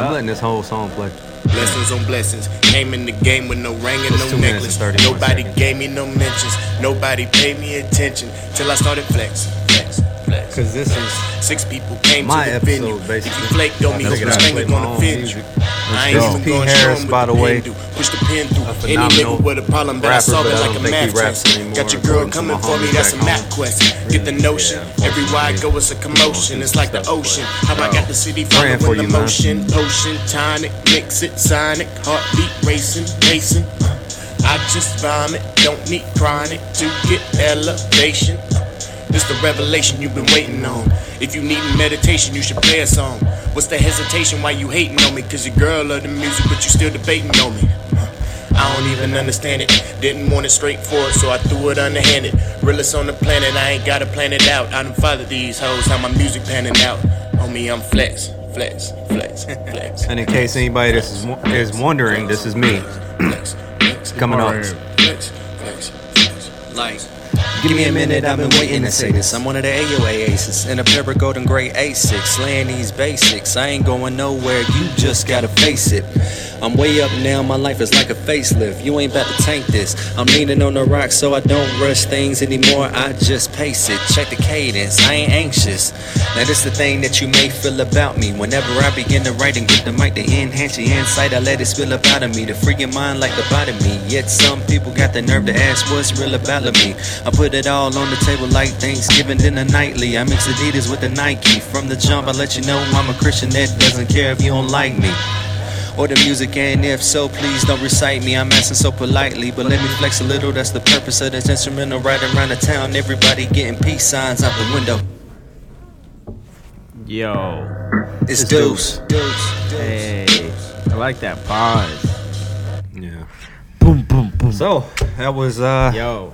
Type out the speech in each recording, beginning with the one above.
I'm letting this whole song play. Blessings on blessings. Came in the game with no ring and no necklace. and Nobody seconds. gave me no mentions. Nobody paid me attention till I started flex, flex, flex. Cause this is Six people came My to the episode, venue. If basically. you flaked on me, I hope figured his I'd finger gonna offend you. I ain't even P. gonna Harris, by the way, do. Push the pen through a any nigga with a problem, but I rapper, solve it like a don't math test. Got your girl coming for me, that's a map quest. Get the notion. Everywhere I go, it's a commotion. It's like the ocean. How I got the city following the motion. Potion, tonic, mix it, sonic, heartbeat racing, pacing. I just vomit, don't need chronic to get elevation. This the revelation you've been waiting on. If you need meditation, you should play a song. What's the hesitation? Why you hating on me? Cause your girl love the music, but you still debating on me. I don't even understand it. Didn't want it straightforward, so I threw it underhanded. Realest on the planet, I ain't gotta plan it out. I done followed these hoes, how my music panning out. Homie, I'm flex, flex, flex, flex. and in case anybody this is wo- is wondering, this is me Flex, flex, coming up. flex, flex, flex. Like, give me a minute, I've been waiting to say this. I'm one of the AOA aces in a pair of golden gray A6, slaying these basics. I ain't going nowhere, you just gotta face it. I'm way up now, my life is like a facelift. You ain't about to tank this. I'm leaning on the rock, so I don't rush things anymore. I just pace it. Check the cadence, I ain't anxious. Now, this the thing that you may feel about me. Whenever I begin to write and get the mic to enhance your insight, I let it spill up out of me free your mind like the body me. Yet some people got the nerve to ask what's real about me. I put it all on the table like Thanksgiving dinner nightly. I mix Adidas with the Nike. From the jump, I let you know I'm a Christian that doesn't care if you don't like me. Or the music, and if so, please don't recite me. I'm asking so politely, but let me flex a little. That's the purpose of this instrumental. Riding around the town, everybody getting peace signs out the window. Yo, It's Deuce. hey, I like that pause. Yeah. Boom, boom, boom. So that was uh Yo,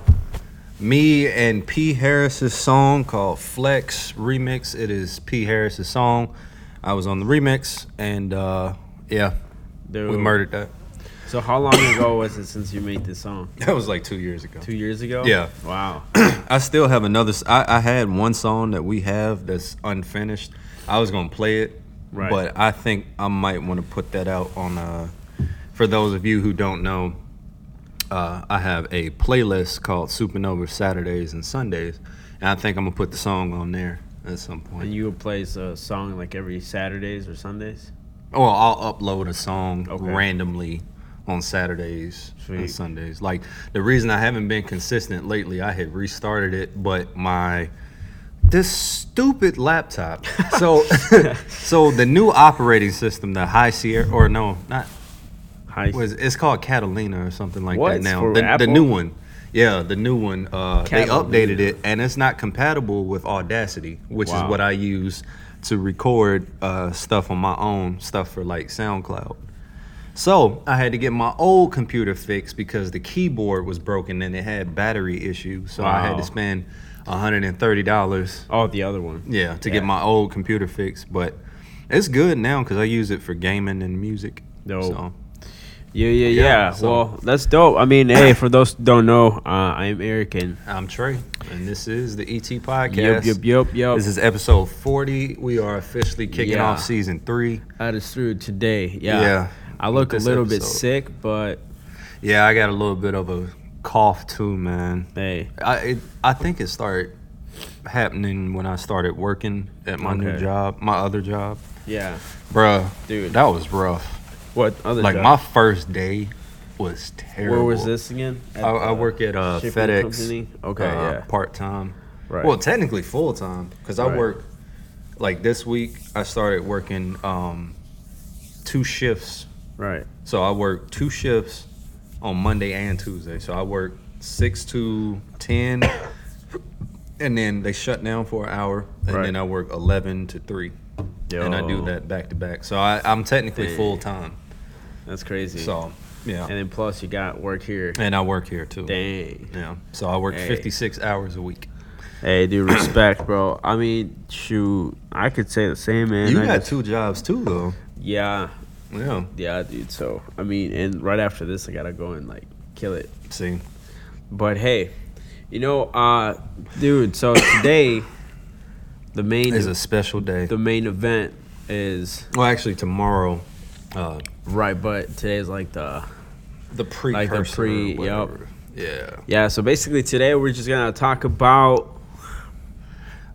me and P Harris's song called Flex Remix. It is P Harris's song. I was on the remix and uh yeah, dude. we murdered that. So how long ago was it since you made this song? That was like two years ago. Two years ago. Yeah. Wow. I still have another. I had one song that we have that's unfinished. I was gonna play it, Right. but I think I might want to put that out on. Uh, for those of you who don't know, uh, I have a playlist called Supernova Saturdays and Sundays, and I think I'm gonna put the song on there at some point. And you plays a song like every Saturdays or Sundays. Well, I'll upload a song Okay. randomly on Saturdays and Sundays. Like the reason I haven't been consistent lately, I had restarted it, but my this stupid laptop. So so the new operating system, the High Sierra or no, not It's called Catalina or something like What? that now. The, the new one. Yeah, the new one. Uh, they updated it, and it's not compatible with Audacity, which Wow. is what I use to record uh, stuff on my own, stuff for like SoundCloud. So I had to get my old computer fixed because the keyboard was broken and it had battery issues. So I had to spend $130 Oh, the other one. yeah, to Yeah. get my old computer fixed. But it's good now because I use it for gaming and music. Dope. So Yeah, yeah, Yeah, yeah. so- Well, that's dope. I mean, hey, for those who don't know, uh, I am Eric and I'm Trey, and this is the ET Podcast. yup, yup, yup, yup. This is episode 40. We are officially kicking Yeah. off season three. That is true today. Yeah. Yeah, I look a little bit sick, but Yeah, I got a little bit of a cough too, man. hey, I it, I think it started happening when I started working at my new job, my other job. yeah. Bruh, Dude. that was rough. What other Like job? my first day was terrible. Where was this again? At I, I work at uh, FedEx. company? Okay, uh, yeah. Part time. Right. Well, technically full time because I Right. work like this week. I started working um, two shifts. Right. So I work two shifts on Monday and Tuesday. So I work six to ten, and then they shut down for an hour, and Right. then I work eleven to three, and I do that back to back. So I, I'm technically full time. That's crazy. So yeah, and then plus you got work here. and I work here too. Dang. Yeah. So I work Hey. 56 hours a week. Hey, dude, respect, bro. I mean, shoot, I could say the same, man. you I got just- two jobs too, though. Yeah, Yeah. yeah, dude. So I mean, and right after this, I gotta go and like kill it. See. But hey, you know, uh, dude. So today, the main is a special day. the main event is Well, actually, tomorrow Uh, Right, but today's like the the precursor. Like the pre- whatever. Yeah. yeah. So basically, today we're just gonna talk about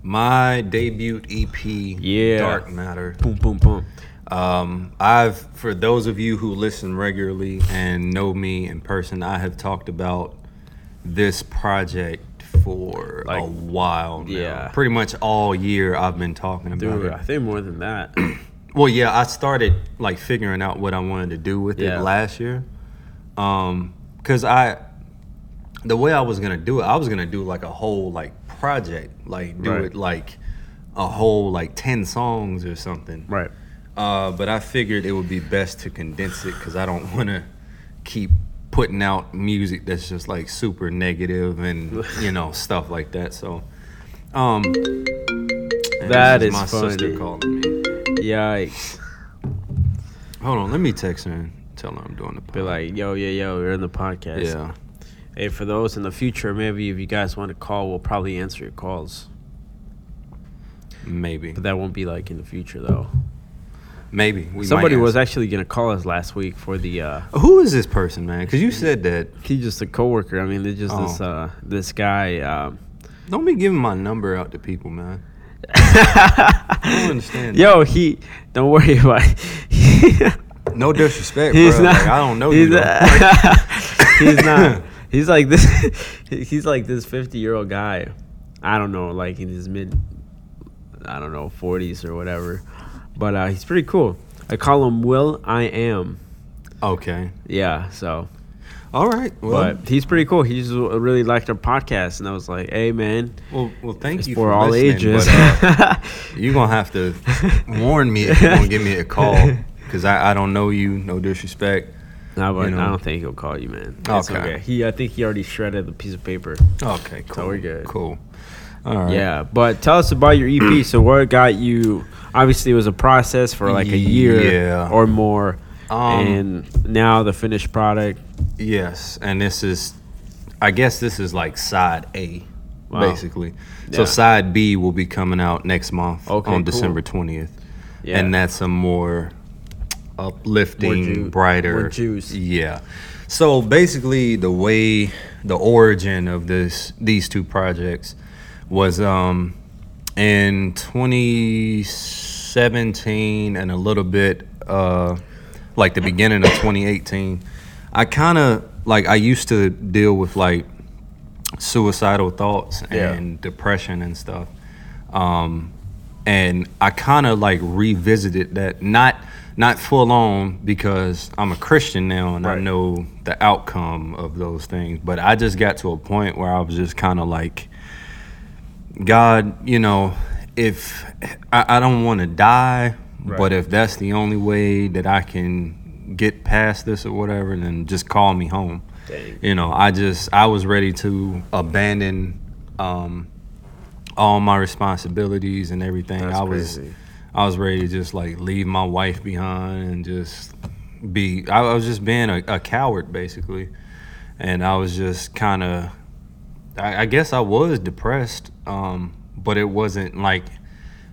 My debut EP, Yeah. Dark Matter. boom, boom, boom. Um, I've for those of you who listen regularly and know me in person, I have talked about this project for a while. Now. yeah. pretty much all year I've been talking about Dude, it. I think more than that. Well, yeah, I started like figuring out what I wanted to do with Yeah. it last year. Um, cause I, the way I was gonna do it, I was gonna do like a whole like project, like do Right. it like a whole like ten songs or something. right. Uh, but I figured it would be best to condense it because I don't want to keep putting out music that's just like super negative and you know stuff like that. So, um, That is my sister funny. calling me. Yikes. Hold on, let me text her and tell her I'm doing the. podcast. Be like, yo, yo, yo, we're in the podcast. yeah, Hey, for those in the future, maybe if you guys want to call, we'll probably answer your calls. maybe, But that won't be like in the future though. maybe we Somebody was actually gonna call us last week for the. uh Who is this person, man? Because you said that. He's just a coworker. I mean, they're just this Oh. uh this guy. Um, Don't be giving my number out to people, man. I don't understand. that. yo, he. Don't worry about. It. no disrespect, he's bro. not. Like, I don't know he's you. not- he's not. He's like this. He's like this fifty-year-old guy. I don't know, like in his mid, I don't know, forties or whatever. But uh, he's pretty cool. I call him Will I Am. Okay. Yeah. So, All right. Well, but he's pretty cool. He just really liked our podcast, and I was like, "Hey, man, well, well thank it's you for, for, all ages." But, uh, you're gonna have to warn me if you're gonna give me a call because I, I don't know you. No disrespect. no, but you know. I don't think he'll call you, man. It's Okay. He, I think he already shredded the piece of paper. Okay. Cool. we're good. Cool. All right. Yeah, but tell us about your EP. so what got you? Obviously, it was a process for like a year Yeah. or more, Um, and now the finished product. Yes, and this is, I guess this is like side A, Wow. basically. So side B will be coming out next month Okay, on cool. December twentieth, Yeah, and that's a more uplifting, More ju- brighter, more juice. Yeah. So basically, the way the origin of this these two projects was um in 2017 and a little bit uh like the beginning of 2018 i kind of like i used to deal with like suicidal thoughts Yeah. and depression and stuff um and i kind of like revisited that not not full on because i'm a christian now and i know the outcome of those things but i just got to a point where i was just kind of like God, you know, if I, I don't want to die, Right. but if that's the only way that I can get past this or whatever, then just call me home. Dang. You know, I just I was ready to abandon um, all my responsibilities and everything. That's I was crazy. I was ready to just like leave my wife behind and just be. I was just being a, a coward basically, and I was just kind of. I, I guess I was depressed, um, but it wasn't like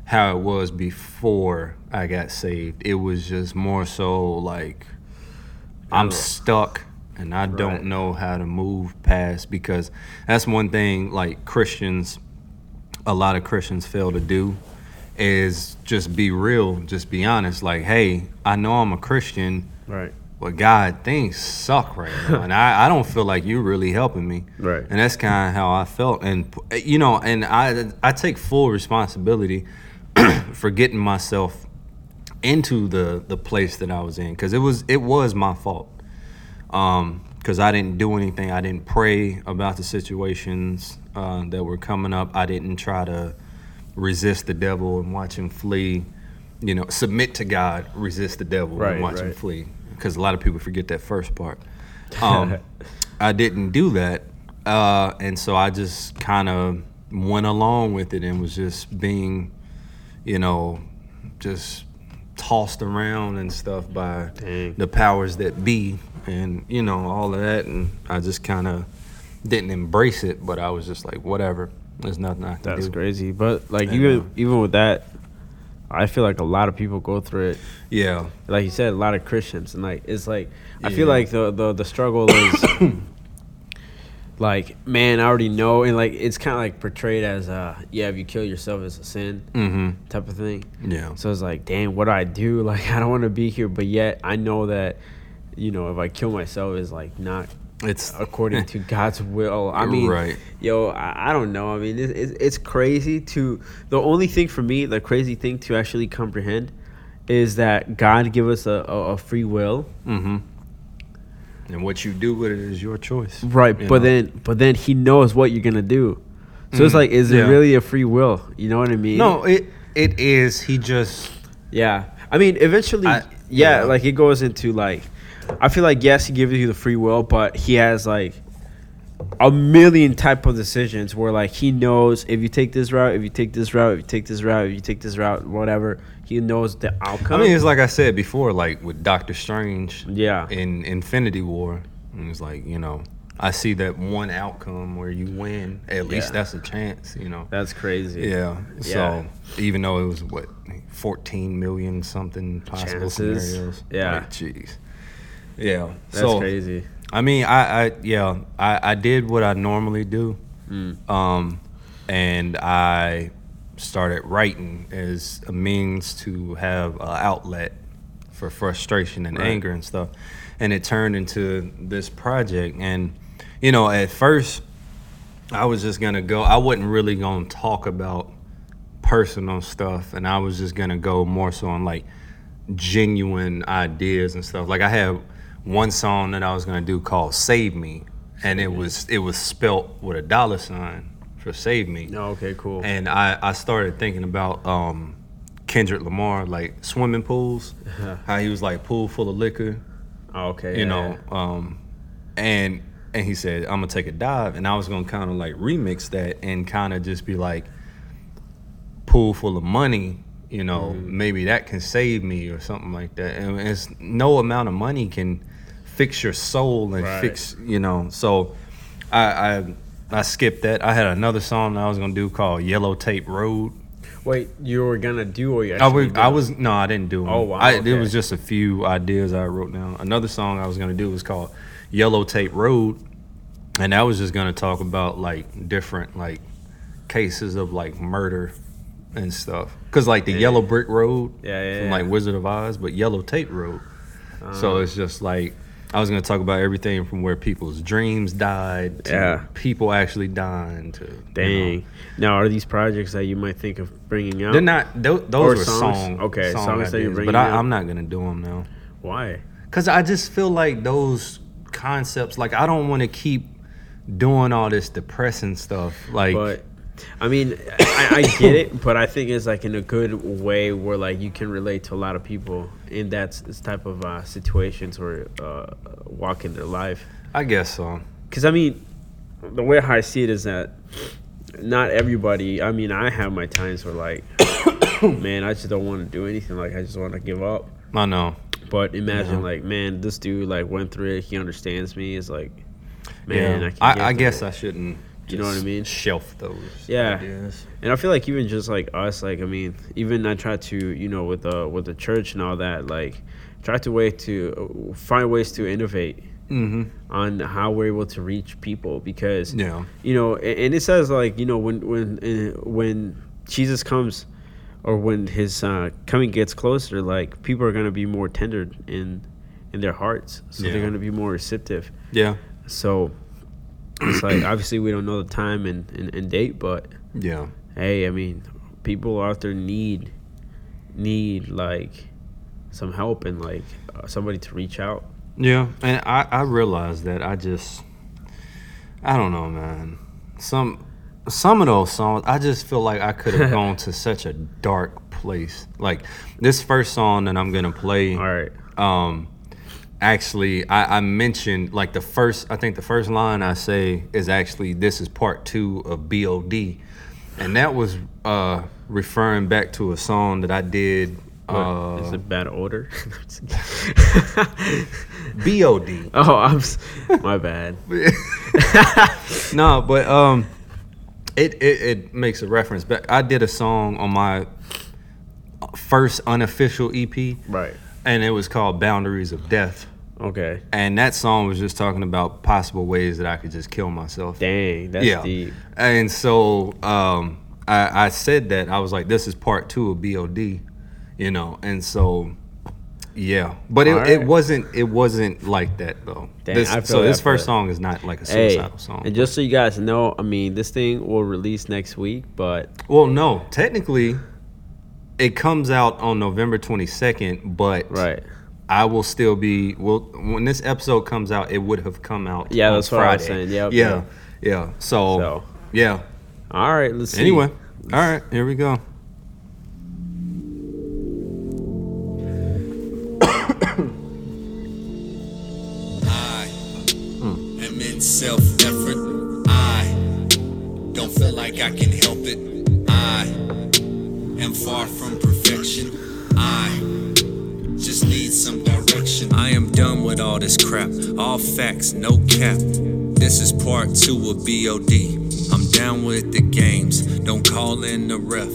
how it was before I got saved. It was just more so like I'm Ugh. stuck and I Right. don't know how to move past because that's one thing like Christians a lot of Christians fail to do is just be real, just be honest like, "Hey, I know I'm a Christian, Right. but God, things suck right now, and I, I don't feel like you're really helping me. Right. And that's kind of how I felt, and you know, and I I take full responsibility for getting myself into the the place that I was in, because it was it was my fault. Um, because I didn't do anything. I didn't pray about the situations uh, that were coming up. I didn't try to resist the devil and watch him flee. You know, submit to God, resist the devil, Right, and watch him flee. Because a lot of people forget that first part. Um, I didn't do that, uh, and so I just kind of went along with it and was just being, you know, just tossed around and stuff by Dang. the powers that be, and you know all of that, and I just kind of didn't embrace it, but I was just like, whatever. There's nothing I can That's do. crazy. But like Yeah. even uh, even with that, I feel like a lot of people go through it. Yeah. Like you said, a lot of Christians, and like it's like I Yeah. feel like the the the struggle is like man, I already know, and like it's kind of like portrayed as uh yeah, if you kill yourself, it's a sin Mm-hmm. type of thing. Yeah. So it's like, damn, what do I do? Like I don't want to be here, but yet I know that you know if I kill myself is like not It's according to God's will. I mean, Right. yo, I, I don't know. I mean, it, it's it's crazy to. The only thing for me, the crazy thing to actually comprehend, is that God give us a, a, a free will, Mm-hmm. And what you do with it is your choice. right? you But know? then, but then He knows what you're gonna do. So it's Mhm. like, is Yeah. it really a free will? You know what I mean? No, it it is. He just Yeah. I mean, eventually, I- yeah, yeah. like it goes into like, I feel like yes, he gives you the free will, but he has like a million type of decisions where like he knows if you take this route, if you take this route, if you take this route, if you take this route, whatever, he knows the outcome. I mean, it's like I said before, like with Doctor Strange yeah, in Infinity War. And it's like you know, I see that one outcome where you win. At least Yeah. that's a chance, you know. that's crazy. Yeah. Yeah. So even though it was what 14 million something possible Chances. scenarios. Yeah. Like, jeez. Yeah. that's so crazy. I mean, I, I yeah, I, I did what I normally do, Mm. um, and I started writing as a means to have an outlet for frustration and Right. anger and stuff, and it turned into this project. And you know, at first, I was just gonna go. I wasn't really gonna talk about personal stuff, and I was just gonna go more so on like genuine ideas and stuff. Like I had one song that I was gonna do called "Save Me," and it mm-hmm. was it was spelt with a dollar sign for "Save Me." Oh, okay, cool. And I I started thinking about um, Kendrick Lamar, like swimming pools, how he was like pool full of liquor, Oh, okay, you yeah, know, um, and and he said I'm gonna take a dive, and I was gonna kind of like remix that and kind of just be like pool full of money, you know, Mm-hmm. maybe that can save me or something like that. And it's no amount of money can fix your soul and Right. fix, you know. So I, I I skipped that. I had another song I was gonna do called Yellow Tape Road. Wait, you were gonna do or you I was, I was no, I didn't do them. Oh, wow, I, okay. It was just a few ideas I wrote down. Another song I was gonna do was called Yellow Tape Road, and I was just gonna talk about like different like cases of like murder and stuff. Cause like the Yeah. Yellow Brick Road Yeah, yeah, from like Wizard of Oz, but Yellow Tape Road. so Uh, it's just like I was gonna talk about everything from where people's dreams died to Yeah. people actually dying to you know. Dang. Now, are these projects that you might think of bringing out? They're not. Those, Or were songs? songs. Okay, song songs that you're ideas, bringing But I, out. I'm not gonna do them now. Why? Cause I just feel like those concepts. Like I don't want to keep doing all this depressing stuff. Like But I mean, I, I get it, but I think it's like in a good way where like you can relate to a lot of people in that s- this type of uh, situations or uh, walk in their life. I guess so. Because I mean, the way how I see it is that not everybody. I mean, I have my times where like, man, I just don't want to do anything. Like, I just want to give up. I know. But imagine Yeah. like, man, this dude like went through it. He understands me. It's like, man, yeah. I, can I, get I through guess it. I shouldn't. You know what I mean? Shelf those. Yeah. Ideas. And I feel like even just like us, like I mean, even I try to, you know, with the with the church and all that, like try to way to uh, find ways to innovate Mm-hmm. on how we're able to reach people because Yeah. you know, and, and it says like you know when when uh, when Jesus comes or when his uh, coming gets closer, like people are gonna be more tender in in their hearts, so Yeah. they're gonna be more receptive. Yeah. So it's like obviously we don't know the time and, and, and date, but Yeah. hey, I mean, people out there need need like some help and like uh, somebody to reach out. Yeah, and I, I realized that I just I don't know, man. Some some of those songs I just feel like I could have gone to such a dark place. Like this first song that I'm gonna play All right. um actually I, I mentioned like the first I think the first line I say is actually this is part two of BOD. And that was uh referring back to a song that I did uh is it bad order BOD. oh, I'm my bad. no, but um, it, it it makes a reference. But I did a song on my first unofficial EP, Right. and it was called Boundaries of Death. Okay. And that song was just talking about possible ways that I could just kill myself. Dang, that's yeah. deep. And so um, I, I said that I was like, this is part two of BOD, you know, and so yeah, but it, Alright. it wasn't it wasn't like that though. Dang, This- I feel so this first song is not like a Hey, suicidal song. and just so you guys know, I mean, this thing will release next week, but well, no, technically, it comes out on November twenty second, but right. I will still be well when this episode comes out. It would have come out. Yeah, on that's what I was Friday. saying. Yeah, yeah, yeah. So, So. yeah. All right, let's see. Anyway, all right, here we go. I am in self effort. I don't feel like I can help it. I am far from perfection. I just need some direction. I am done with all this crap. All facts, no cap. This is part two of BOD. I'm down with the games. Don't call in the ref.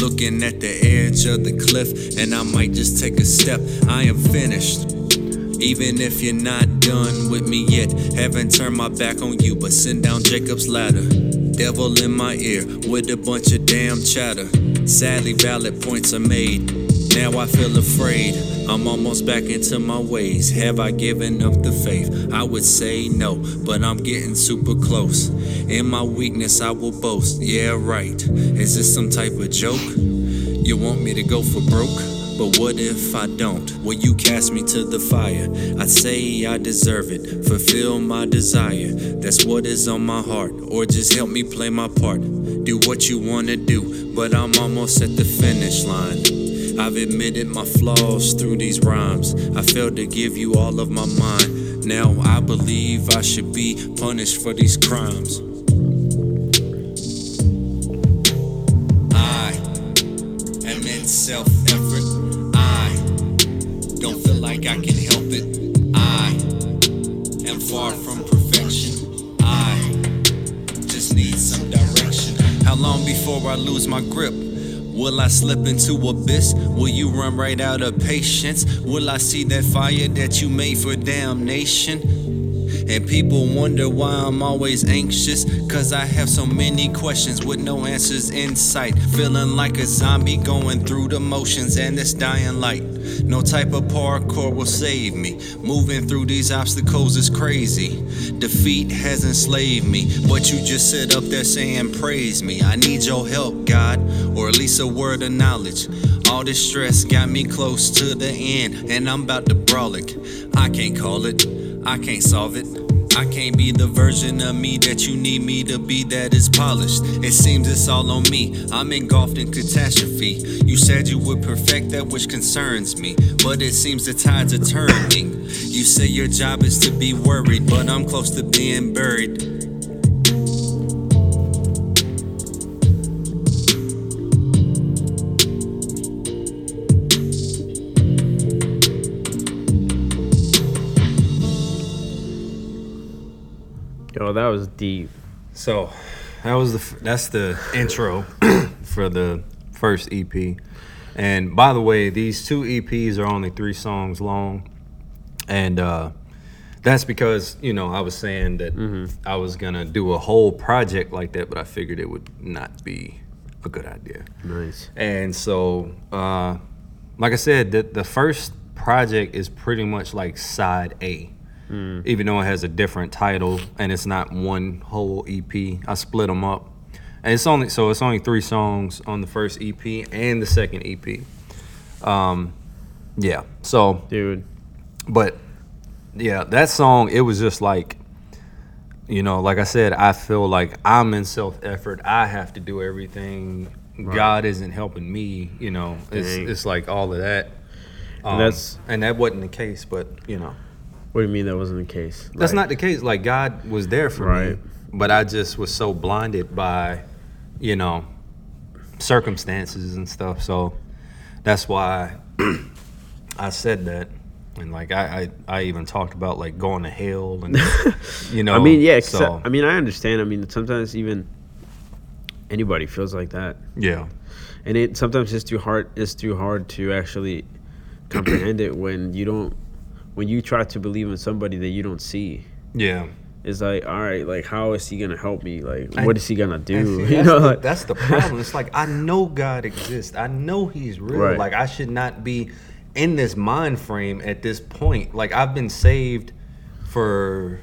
Looking at the edge of the cliff, and I might just take a step. I am finished. Even if you're not done with me yet, haven't turned my back on you, but send down Jacob's ladder. Devil in my ear with a bunch of damn chatter. Sadly, valid points are made. Now I feel afraid. I'm almost back into my ways. Have I given up the faith? I would say no, but I'm getting super close. In my weakness, I will boast. Yeah, right. Is this some type of joke? You want me to go for broke? But what if I don't? Will you cast me to the fire? I say I deserve it. Fulfill my desire. That's what is on my heart. Or just help me play my part. Do what you wanna do, but I'm almost at the finish line. I've admitted my flaws through these rhymes. I failed to give you all of my mind. Now I believe I should be punished for these crimes. I am in self effort. I don't feel like I can help it. I am far from perfection. I just need some direction. How long before I lose my grip? Will I slip into abyss? Will you run right out of patience? Will I see that fire that you made for damnation? And people wonder why I'm always anxious. Cause I have so many questions with no answers in sight. Feeling like a zombie going through the motions and this dying light. No type of parkour will save me. Moving through these obstacles is crazy. Defeat has enslaved me. But you just sit up there saying, Praise me. I need your help, God, or at least a word of knowledge. All this stress got me close to the end, and I'm about to brolic. I can't call it. I can't solve it. I can't be the version of me that you need me to be that is polished. It seems it's all on me. I'm engulfed in catastrophe. You said you would perfect that which concerns me, but it seems the tides are turning. You say your job is to be worried, but I'm close to being buried. That was deep. So that was the f- that's the intro for the first EP. And by the way, these two EPs are only three songs long, and uh, that's because you know I was saying that I was gonna do a whole project like that, but I figured it would not be a good idea. Nice. And so, uh, like I said, the, the first project is pretty much like side A, even though it has a different title and it's not one whole EP. I split them up, and it's only so it's only three songs on the first EP and the second EP. Um, yeah. So, Dude. but yeah, that song it was just like. You know, like I said, I feel like I'm in self effort. I have to do everything. God isn't helping me. You know, it's Dang. it's like all of that. Um, that's- and that wasn't the case, but you know, What do you mean that wasn't the case? that's Like, not the case. Like God was there for Right. me, but I just was so blinded by, you know, circumstances and stuff. So that's why I said that. And like I, I, I even talked about like going to hell and you know. I mean, yeah. So I, I mean, I understand. I mean, sometimes even anybody feels like that. Yeah. and it sometimes it's too hard it's too hard to actually comprehend it when you don't when you try to believe in somebody that you don't see Yeah. it's like all right like how is he gonna help me like I- what is he gonna do see, you know the, like- that's the problem. It's like I know God exists. I know He's real. Right. Like I should not be in this mind frame at this point. Like I've been saved for.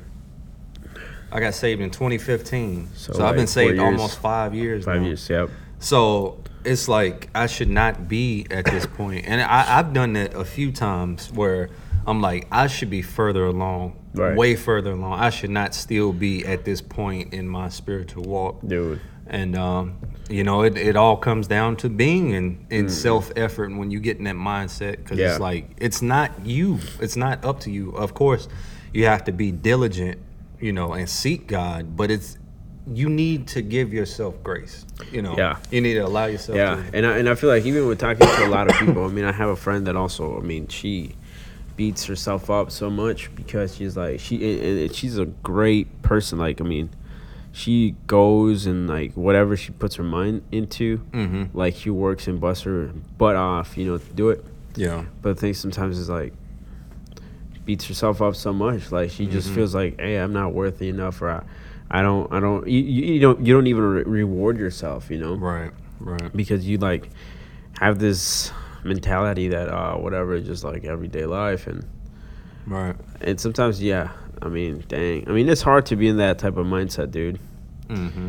I got saved in 2015, so, So, I've been saved years. almost five years. five now. years yep So it's like I should not be at this point, and I, I've done that a few times where I'm like I should be further along, Right. way further along. I should not still be at this point in my spiritual walk, dude and um, you know it, it all comes down to being in, in self effort when you get in that mindset because Mm. Yeah. it's like it's not you, it's not up to you. Of course, you have to be diligent, you know, and seek God, but it's you need to give yourself grace. You know, Yeah. you need to allow yourself. yeah to, and I, and I feel like even with talking to a lot of people i mean i have a friend that also i mean she beats herself up so much because she's like she and, she's a great person. Like i mean she goes and like whatever she puts her mind into Mhm. like she works and busts her butt off you know to do it. Yeah, but the thing sometimes is like beats herself up so much. Like she just Mm-hmm. feels like hey i'm not worthy enough or i, I don't i don't you, you you don't you don't even re- reward yourself you know? Right, right, because you like have this mentality that uh whatever just like everyday life and right. and sometimes yeah i mean dang i mean it's hard to be in that type of mindset dude Mm-hmm.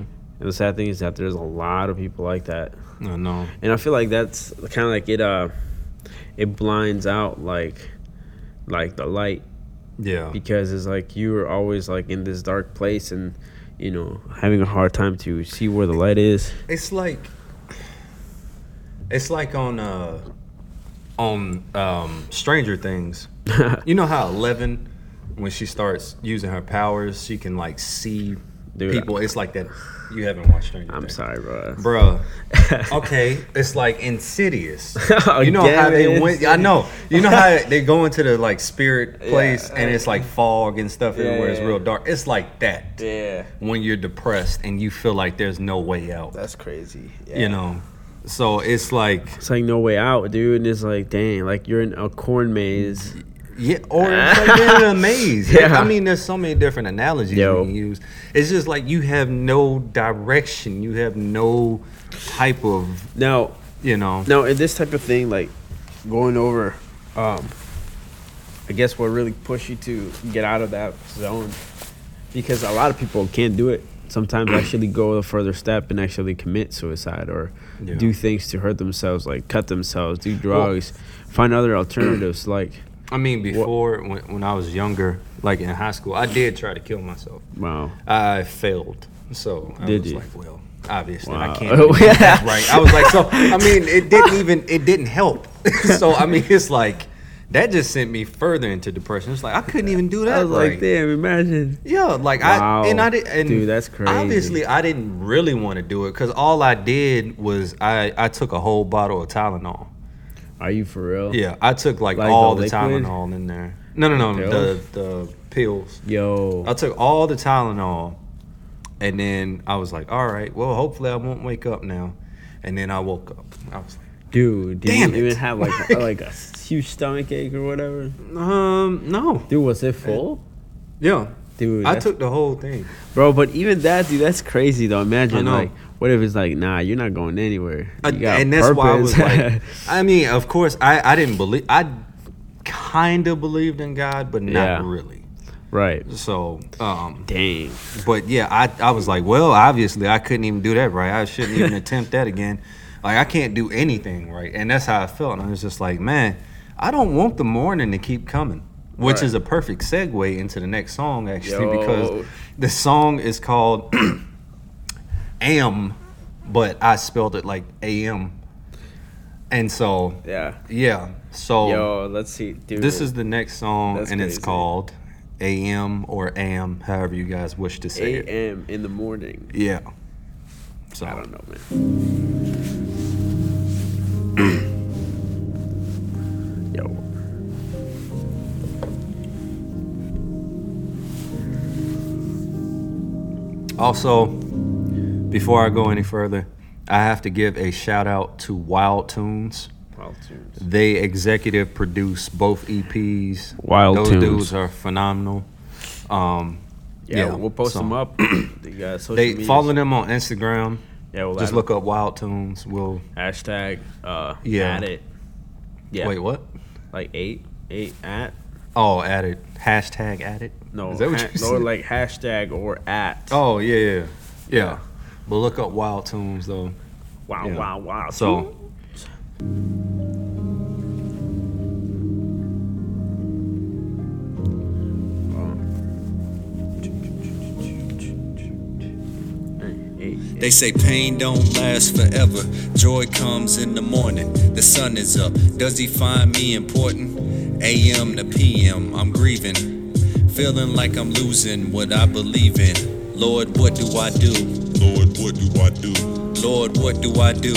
and the sad thing is that there's a lot of people like that I know. and i feel like that's kind of like it uh it blinds out like like the light Yeah, because it's like you are always like in this dark place and you know having a hard time to see where the light is it's like it's like on uh on um Stranger Things. You know how Eleven, when she starts using her powers, she can like see Dude, people. It's like that. You haven't watched Stranger Things. i'm Things. sorry bro Bruh. Okay, it's like Insidious. You know how they went. I know. You know how they go into the like spirit place Yeah. and it's like fog and stuff Yeah, everywhere. It's real dark. It's like that yeah when you're depressed and you feel like there's no way out. That's crazy. You know. So it's like it's like no way out, dude. And it's like, dang, like you're in a corn maze. yeah, or it's like you're in a maze. Yeah. I mean, there's so many different analogies Yo. we can use. It's just like you have no direction. You have no type of Now, you know. now in this type of thing, like going over, um, I guess what really push you to get out of that zone, because a lot of people can't do it. Sometimes actually go a further step and actually commit suicide or Yeah. do things to hurt themselves, like cut themselves, do drugs, find other alternatives. Like, I mean, before when, when I was younger, like in high school, I did try to kill myself. wow, I failed. So I Did was you? like, well, obviously Wow. I can't. that, right. I was like, so I mean, it didn't even it didn't help. so I mean, it's like that just sent me further into depression. It's like I couldn't even do that. I was right. like, damn, imagine. Yeah, like Wow. I and I did and Dude, that's crazy. Obviously, I didn't really want to do it because all I did was I I took a whole bottle of Tylenol. Are you for real? Yeah, I took like, Like all the the, liquid? Tylenol in there. No, no, no, The the the pills. Yo. I took all the Tylenol, and then I was like, all right, well, hopefully I won't wake up now. And then I woke up. I was Dude, did Damn you even have like a, like a huge stomach ache or whatever? um, no, Dude, was it full? yeah, Dude, I that's- took the whole thing. bro. But even that, dude, that's crazy though. I Imagine know. like, what if it's like, nah, you're not going anywhere. I- You got and that's why I was purpose. like, I mean, of course, I I didn't believe. I kind of believed in God, but not Yeah. really. right? So, um, Dang. but yeah, I I was like, well, obviously, I couldn't even do that right. I shouldn't even attempt that again. Like, I can't do anything right, and that's how I felt. And I was just like, man, I don't want the morning to keep coming. Which Right. is a perfect segue into the next song, actually, Yo. because the song is called "Am," but I spelled it like "am," and so Yeah. yeah. So Yo, let's see, dude. this is the next song, and it's called "AM" or "Am," however you guys wish to say it. a.m. in the morning. Yeah. So I don't know, man. Yo. Also, before I go any further, I have to give a shout out to Wild Tunes. Wild tunes. They executive produce both EPs. Wild Those Tunes. dudes are phenomenal. Um, Yeah, Yeah, we'll post so- them up. they got social they medias. follow them on Instagram. Yeah, we'll Just add look up Wild Tunes. We'll hashtag. Uh, Yeah. At it. Yeah. wait. What? Like eight, eight at. Oh, at it. Hashtag at it. No, Is that what ha- you no, like hashtag or at. Oh yeah, yeah, yeah. But look up Wild Tunes though. wow, yeah. wow, wow. So They say pain don't last forever. Joy comes in the morning. The sun is up. Does he find me important? AM to PM, I'm grieving. Feeling like I'm losing what I believe in. Lord, what do I do? Lord, what do I do? Lord, what do I do?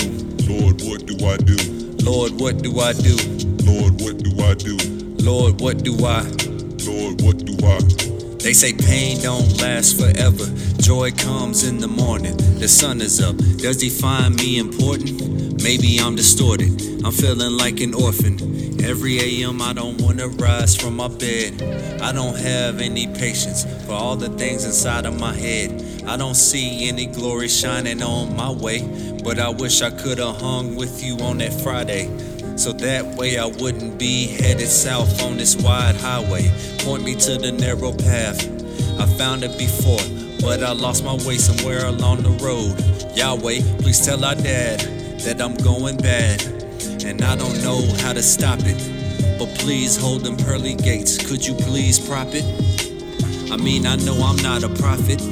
Lord, what do I do? Lord, what do I do? Lord, what do I do? Lord, what do I? Lord, what do I? They say pain don't last forever. Joy comes in the morning. The sun is up. Does he find me important? Maybe I'm distorted. I'm feeling like an orphan. Every AM I don't wanna rise from my bed. I don't have any patience for all the things inside of my head. I don't see any glory shining on my way. But I wish I could've hung with you on that Friday. So that way I wouldn't be headed south on this wide highway. Point me to the narrow path. I found it before, but I lost my way somewhere along the road. Yahweh, please tell our dad that I'm going bad. And I don't know how to stop it. But please hold them pearly gates. Could you please prop it? I mean, I know I'm not a prophet,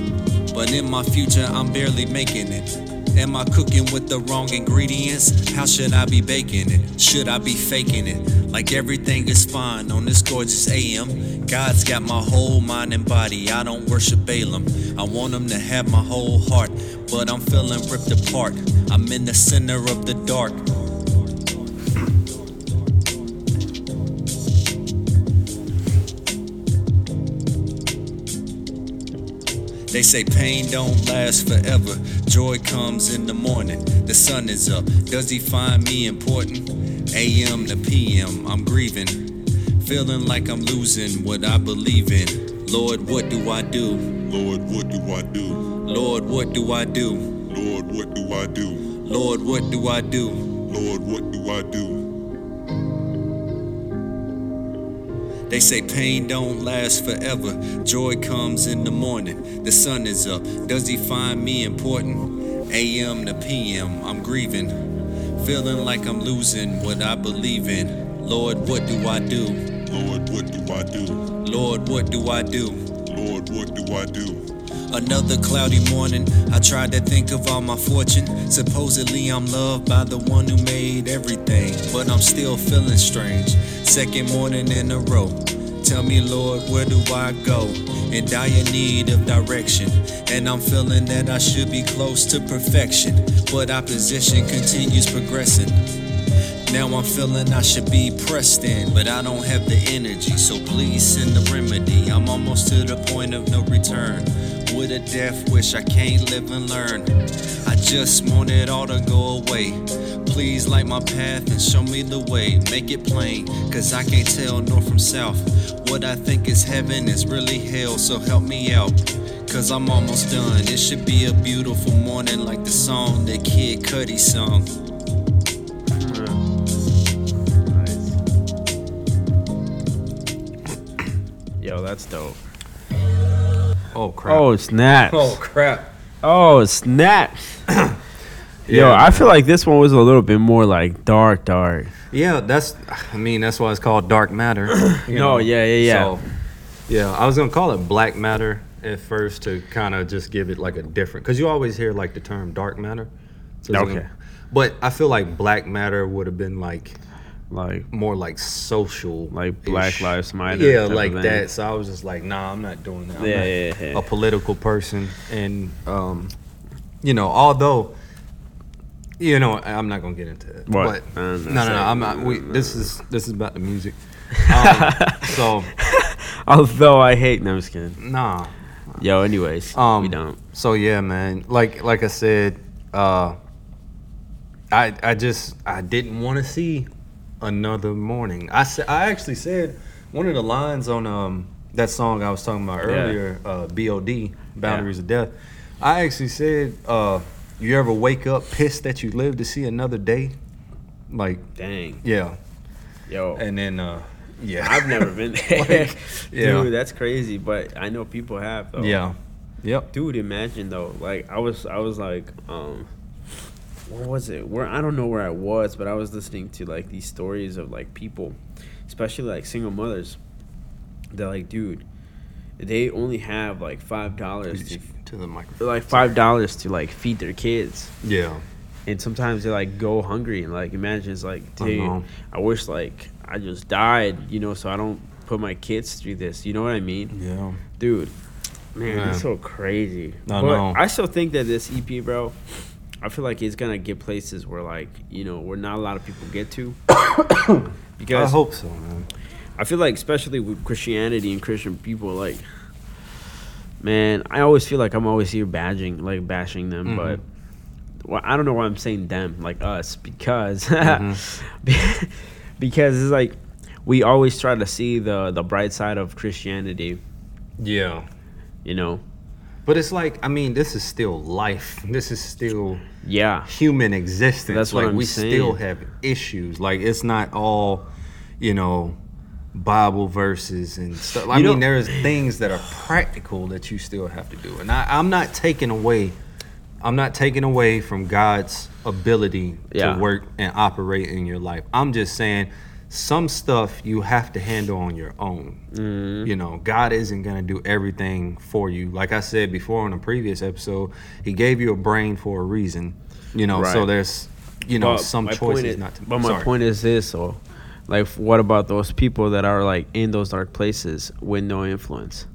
but in my future, I'm barely making it. Am I cooking with the wrong ingredients? How should I be baking it? Should I be faking it? Like everything is fine on this gorgeous AM. God's got my whole mind and body. I don't worship Balaam. I want him to have my whole heart, but I'm feeling ripped apart. I'm in the center of the dark. They say pain don't last forever. Joy comes in the morning. The sun is up. Does he find me important? AM to PM, I'm grieving. Feeling like I'm losing what I believe in. Lord, what do I do? Lord, what do I do? Lord, what do I do? Lord, what do I do? Lord, what do I do? Lord, what do I do? They say pain don't last forever. Joy comes in the morning. The sun is up. Does he find me important? AM to PM, I'm grieving. Feeling like I'm losing what I believe in. Lord, what do I do? Lord, what do I do? Lord, what do I do? Lord, what do I do? Another cloudy morning, I tried to think of all my fortune. Supposedly, I'm loved by the one who made everything, but I'm still feeling strange. Second morning in a row. Tell me, Lord, where do I go? And I In dire need of direction. And I'm feeling that I should be close to perfection, but opposition continues progressing. Now I'm feeling I should be pressed in, but I don't have the energy. So please send the remedy. I'm almost to the point of no return. With a death wish I can't live and learn. I just want it all to go away. Please light my path and show me the way. Make it plain, cause I can't tell north from south. What I think is heaven is really hell, so help me out. Cause I'm almost done. It should be a beautiful morning like the song that Kid Cudi sung. Yo, that's dope. Oh crap. Oh snap! Oh crap. Oh snap! Yo, Yeah, I feel like this one was a little bit more like dark, dark. Yeah, that's. I mean, that's why it's called dark matter. you No, yeah, yeah, yeah. So, yeah, I was gonna call it black matter at first to kind of just give it like a different, because you always hear like the term dark matter. So Okay. gonna- but I feel like black matter would have been like Like, more like social, Like Black Lives Matter Yeah, like that. So I was just like, nah, I'm not doing that. I'm Yeah, not yeah, yeah. a political person, and um, you know, although. You know, I'm not gonna get into it. What? But no, no, no, I'm not. We, this is this is about the music. Um, so although I hate, no, I'm just kidding. Nah, Yo, anyways, Um, we don't. So yeah, man. Like like I said, uh, I I just I didn't want to see another morning. I said I actually said one of the lines on um that song I was talking about Yeah. earlier, uh, B.O.D. Boundaries of Death. I actually said, uh, you ever wake up pissed that you live to see another day? Like Dang, yeah, yo, and then uh, yeah, I've never been there. Like, yeah. Dude, that's crazy. But I know people have. Though. yeah, yep. Dude, imagine though. Like I was, I was like, um, where was it? Where I don't know where I was, but I was listening to like these stories of like people, especially like single mothers. They're like, dude, they only have like five dollars to, To the microphone. like five dollars to like feed their kids. Yeah, and sometimes they like go hungry and like imagine it's like dude know. I, wish like i just died you know so i don't put my kids through this you know what i mean yeah. dude man, Man. it's so crazy I but know. i still think that this ep bro i feel like it's gonna get places where like you know where not a lot of people get to because I hope so, man. I feel like especially with Christianity and Christian people, like, man, I always feel like I'm always here badging, like bashing them, Mhm. but well, I don't know why I'm saying them, like us, because Mm-hmm. because it's like we always try to see the the bright side of Christianity, Yeah. you know? But it's like, I mean, this is still life. This is still Yeah, human existence. That's what like we still have issues. Like it's not all, you know, Bible verses and stuff. I You know- mean, there's things that are practical that you still have to do. And I, I'm not taking away I'm not taking away from God's ability Yeah. to work and operate in your life. I'm just saying some stuff you have to handle on your own. Mm-hmm. You know, God isn't going to do everything for you. Like I said before on a previous episode, He gave you a brain for a reason. You know, so there's, you know, But some choices is- not to. But my Sorry. point is this: so, like, what about those people that are like in those dark places with no influence?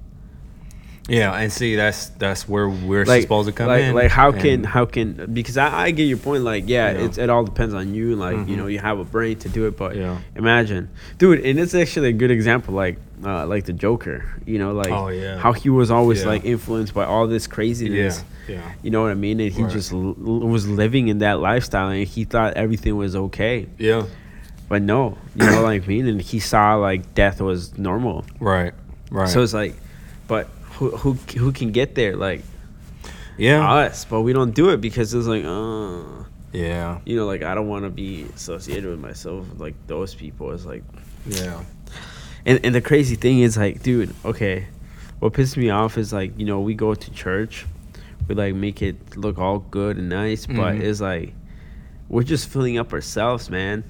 Yeah, and see, that's that's where we're like, supposed to come like, in. Like how can how can because I, I get your point. Like yeah, Yeah. it's it all depends on you. Like you Mhm. know you have a brain to do it, but Yeah. imagine, dude, and it's actually a good example. Like uh, like the Joker. You know like Oh, yeah. how he was always Yeah. like influenced by all this craziness. yeah, You know what I mean? And he Right. just l- was living in that lifestyle, and he thought everything was okay. yeah, But no, you know what I mean? And he saw like death was normal. right, right. So it's like, but who who who can get there? Like yeah, us, but we don't do it because it's like, uh, yeah, you know, like I don't want to be associated with myself with, like those people. It's like, yeah, and and the crazy thing is like, dude, okay, what pisses me off is like, you know, we go to church, we like make it look all good and nice, but Mhm. it's like, we're just filling up ourselves, man.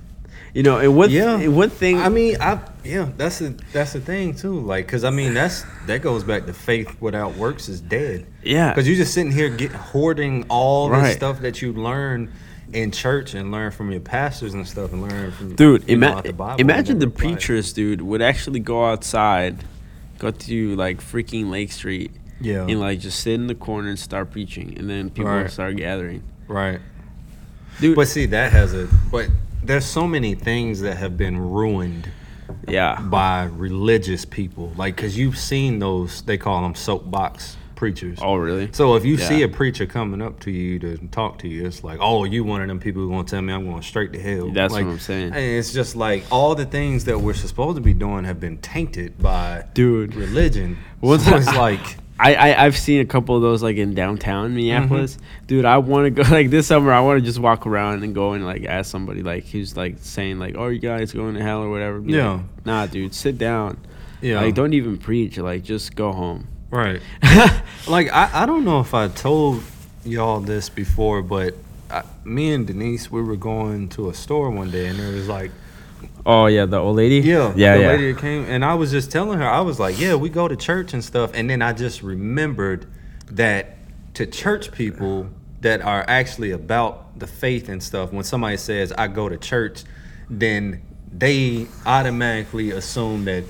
You know, and one Yeah. and one thing. I mean, I yeah, that's the that's the thing too. Like, cause I mean, that's that goes back to faith without works is dead. yeah, Cause you're just sitting here get hoarding all Right. the stuff that you learn in church and learn from your pastors and stuff and learn from Dude, know, ima- out the Bible imagine the it. preachers, dude, would actually go outside, go to like freaking Lake Street, Yeah, and like just sit in the corner and start preaching, and then people Right. start gathering. right. Dude, But see, that has a but there's so many things that have been ruined yeah, by religious people. Like, cause you've seen those they call them soapbox preachers. oh really? So if you see a preacher coming up to you to talk to you, it's like, oh, you one of them people who gonna tell me I'm going straight to hell. That's like, what I'm saying. And it's just like all the things that we're supposed to be doing have been tainted by Dude. religion. One so it's like, I, I I've seen a couple of those like in downtown mm-hmm. Minneapolis. Dude, I want to go like this summer. I want to just walk around and go and like ask somebody like who's like saying like, "Oh, you guys going to hell or whatever." Be Yeah. like, nah, dude, sit down. yeah, Like, don't even preach. Like, just go home. right. Like I, I don't know if I told y'all this before, but I, me and Denise we were going to a store one day and there was like oh yeah, the old lady. Yeah, yeah, the yeah. lady came, and I was just telling her, I was like, yeah, we go to church and stuff, and then I just remembered that to church people that are actually about the faith and stuff, when somebody says I go to church, then they automatically assume that.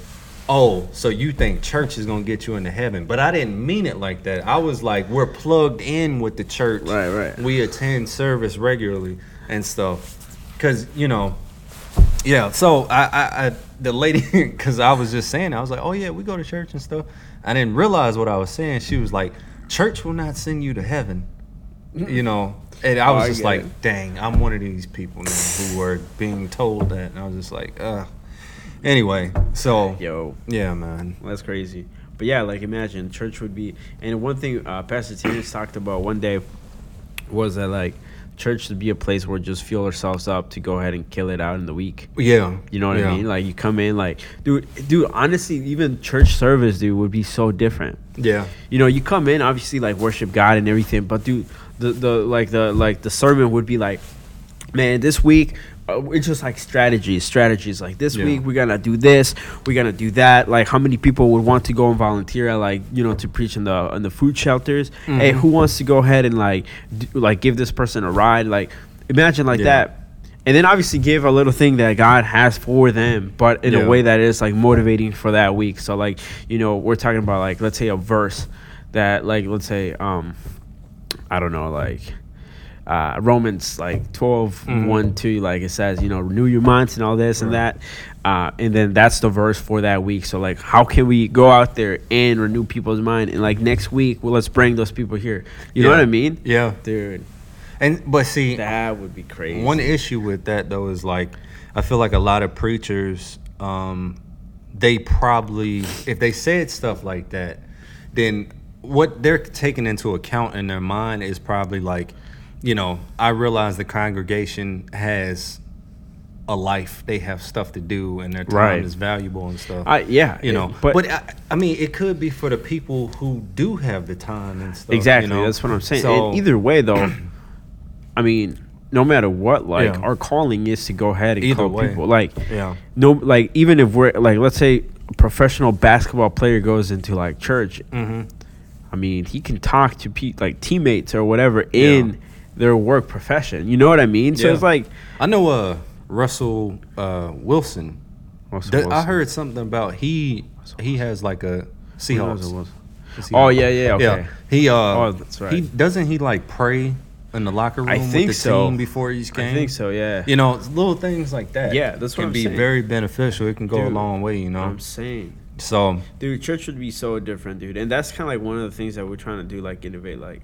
Oh, so you think church is gonna get you into heaven? But I didn't mean it like that. I was like, we're plugged in with the church. Right, right. We attend service regularly and stuff, cause you know, yeah. So I, I, I the lady, because I was just saying, I was like, oh yeah, we go to church and stuff. I didn't realize what I was saying. She was like, "Church will not send you to heaven," you know. And I Oh, was I just like, it. "Dang, I'm one of these people now who are being told that." And I was just like, "Uh." Anyway, so Yo, yeah, man. that's crazy. But yeah, like imagine church would be. And one thing uh, Pastor Terrence talked about one day was that like church should be a place where we just fuel ourselves up to go ahead and kill it out in the week. Yeah, You know what yeah. I mean? Like you come in, like dude, dude. Honestly, even church service, dude, would be so different. Yeah, You know, you come in, obviously, like worship God and everything, but dude, the the like the like the sermon would be like, man, this week. Uh, it's just like strategies, strategies. Like this Yeah. week, we're gonna do this, we're gonna do that. Like, how many people would want to go and volunteer, at, like you know, to preach in the in the food shelters? Mm-hmm. Hey, who wants to go ahead and like, do, like give this person a ride? Like, imagine like Yeah. that and then obviously give a little thing that God has for them, but in Yeah. a way that is like motivating for that week. So like you know we're talking about like let's say a verse that like let's say um I don't know like uh, Romans like 12 Mm-hmm. 1 2 like it says you know renew your minds and all this and that. Uh, and then that's the verse for that week. So like how can we go out there and renew people's mind? And like next week well let's bring those people here. You know what I mean? Yeah. dude. And but see, that would be crazy. One issue with that though is like I feel like a lot of preachers um they probably if they said stuff like that then what they're taking into account in their mind is probably like you know I realize the congregation has a life they have stuff to do and their time Right. is valuable and stuff I, yeah you it- know but, but, I, I mean it could be for the people who do have the time and stuff Exactly. you know? That's what I'm saying. so And either way, though, I mean, no matter what, like Yeah. our calling is to go ahead and Either call way. people. Like, yeah no, like even if we're like, let's say a professional basketball player goes into like church. mm-hmm. I mean, he can talk to pe- like teammates or whatever in their work profession. You know what I mean? So Yeah. it's like, I know uh Russell uh Wilson. Russell Th- I Wilson. heard something about he he has like a Seahawks. Wilson. Oh Seahawks. yeah, yeah, okay. He uh Oh, that's right. He doesn't he like pray in the locker room I think with the so. team before each game. I think so. Yeah. You know, it's little things like that. Yeah, that's what can I'm be saying. very beneficial. It can go a Dude, long way. You know. I'm saying. so Dude, church would be so different, dude. And that's kind of like one of the things that we're trying to do, like innovate. Like,